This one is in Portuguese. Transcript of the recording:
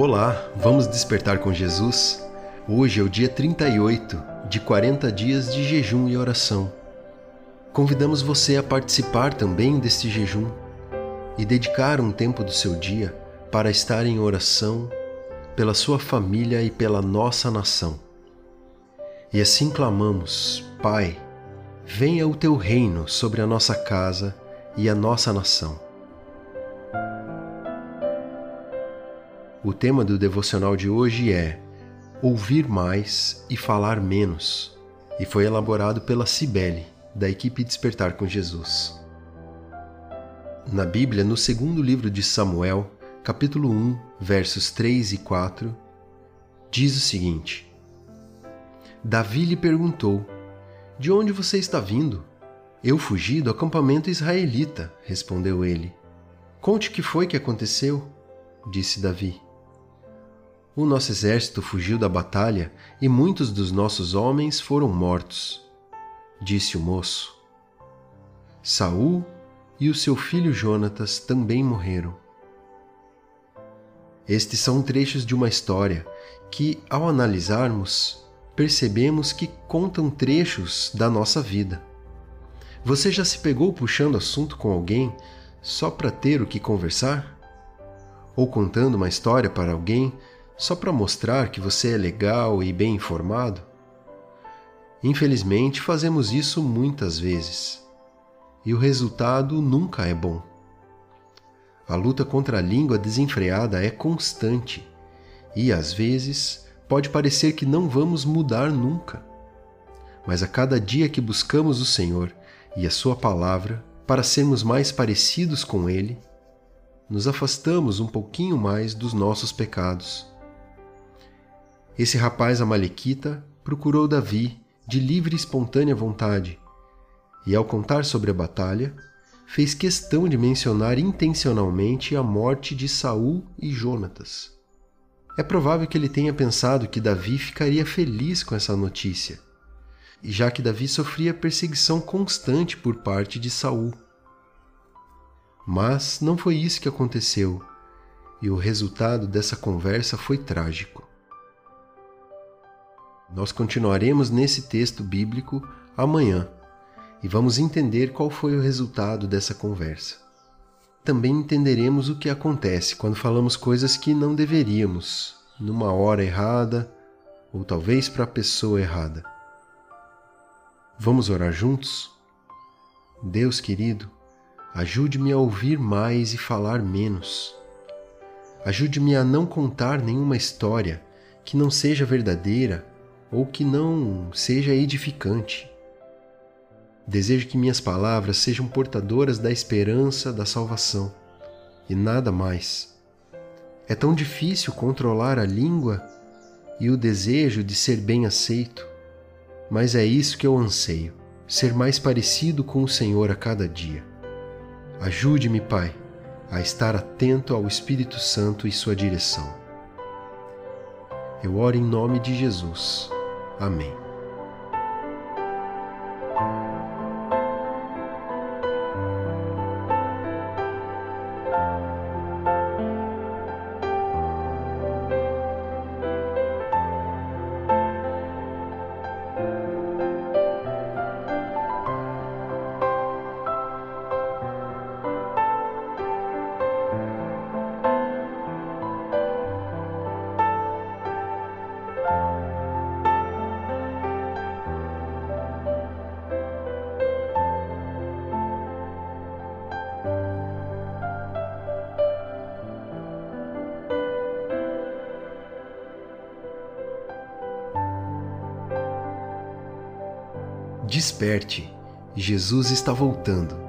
Olá, vamos despertar com Jesus? Hoje é o dia 38 de 40 dias de jejum e oração. Convidamos você a participar também deste jejum e dedicar um tempo do seu dia para estar em oração pela sua família e pela nossa nação. E assim clamamos: Pai, venha o teu reino sobre a nossa casa e a nossa nação. O tema do devocional de hoje é Ouvir mais e falar menos, e foi elaborado pela Cibele, da equipe Despertar com Jesus. Na Bíblia, no segundo livro de Samuel, capítulo 1, versos 3 e 4, diz o seguinte: Davi lhe perguntou: De onde você está vindo? Eu fugi do acampamento israelita, respondeu ele. Conte o que foi que aconteceu, disse Davi. O nosso exército fugiu da batalha e muitos dos nossos homens foram mortos, disse o moço. Saul e o seu filho Jonatas também morreram. Estes são trechos de uma história que, ao analisarmos, percebemos que contam trechos da nossa vida. Você já se pegou puxando assunto com alguém só para ter o que conversar? Ou contando uma história para alguém só para mostrar que você é legal e bem informado? Infelizmente, fazemos isso muitas vezes. E o resultado nunca é bom. A luta contra a língua desenfreada é constante e, às vezes, pode parecer que não vamos mudar nunca. Mas a cada dia que buscamos o Senhor e a Sua palavra para sermos mais parecidos com Ele, nos afastamos um pouquinho mais dos nossos pecados esse rapaz amalequita procurou Davi de livre e espontânea vontade, e ao contar sobre a batalha, fez questão de mencionar intencionalmente a morte de Saul e Jonatas. É provável que ele tenha pensado que Davi ficaria feliz com essa notícia, já que Davi sofria perseguição constante por parte de Saul. Mas não foi isso que aconteceu, e o resultado dessa conversa foi trágico. Nós continuaremos nesse texto bíblico amanhã e vamos entender qual foi o resultado dessa conversa. Também entenderemos o que acontece quando falamos coisas que não deveríamos, numa hora errada ou talvez para a pessoa errada. Vamos orar juntos? Deus querido, ajude-me a ouvir mais e falar menos. Ajude-me a não contar nenhuma história que não seja verdadeira ou que não seja edificante. Desejo que minhas palavras sejam portadoras da esperança da salvação e nada mais. É tão difícil controlar a língua e o desejo de ser bem aceito, mas é isso que eu anseio: ser mais parecido com o Senhor a cada dia. Ajude-me, Pai, a estar atento ao Espírito Santo e sua direção. Eu oro em nome de Jesus. Amém. Desperte, Jesus está voltando.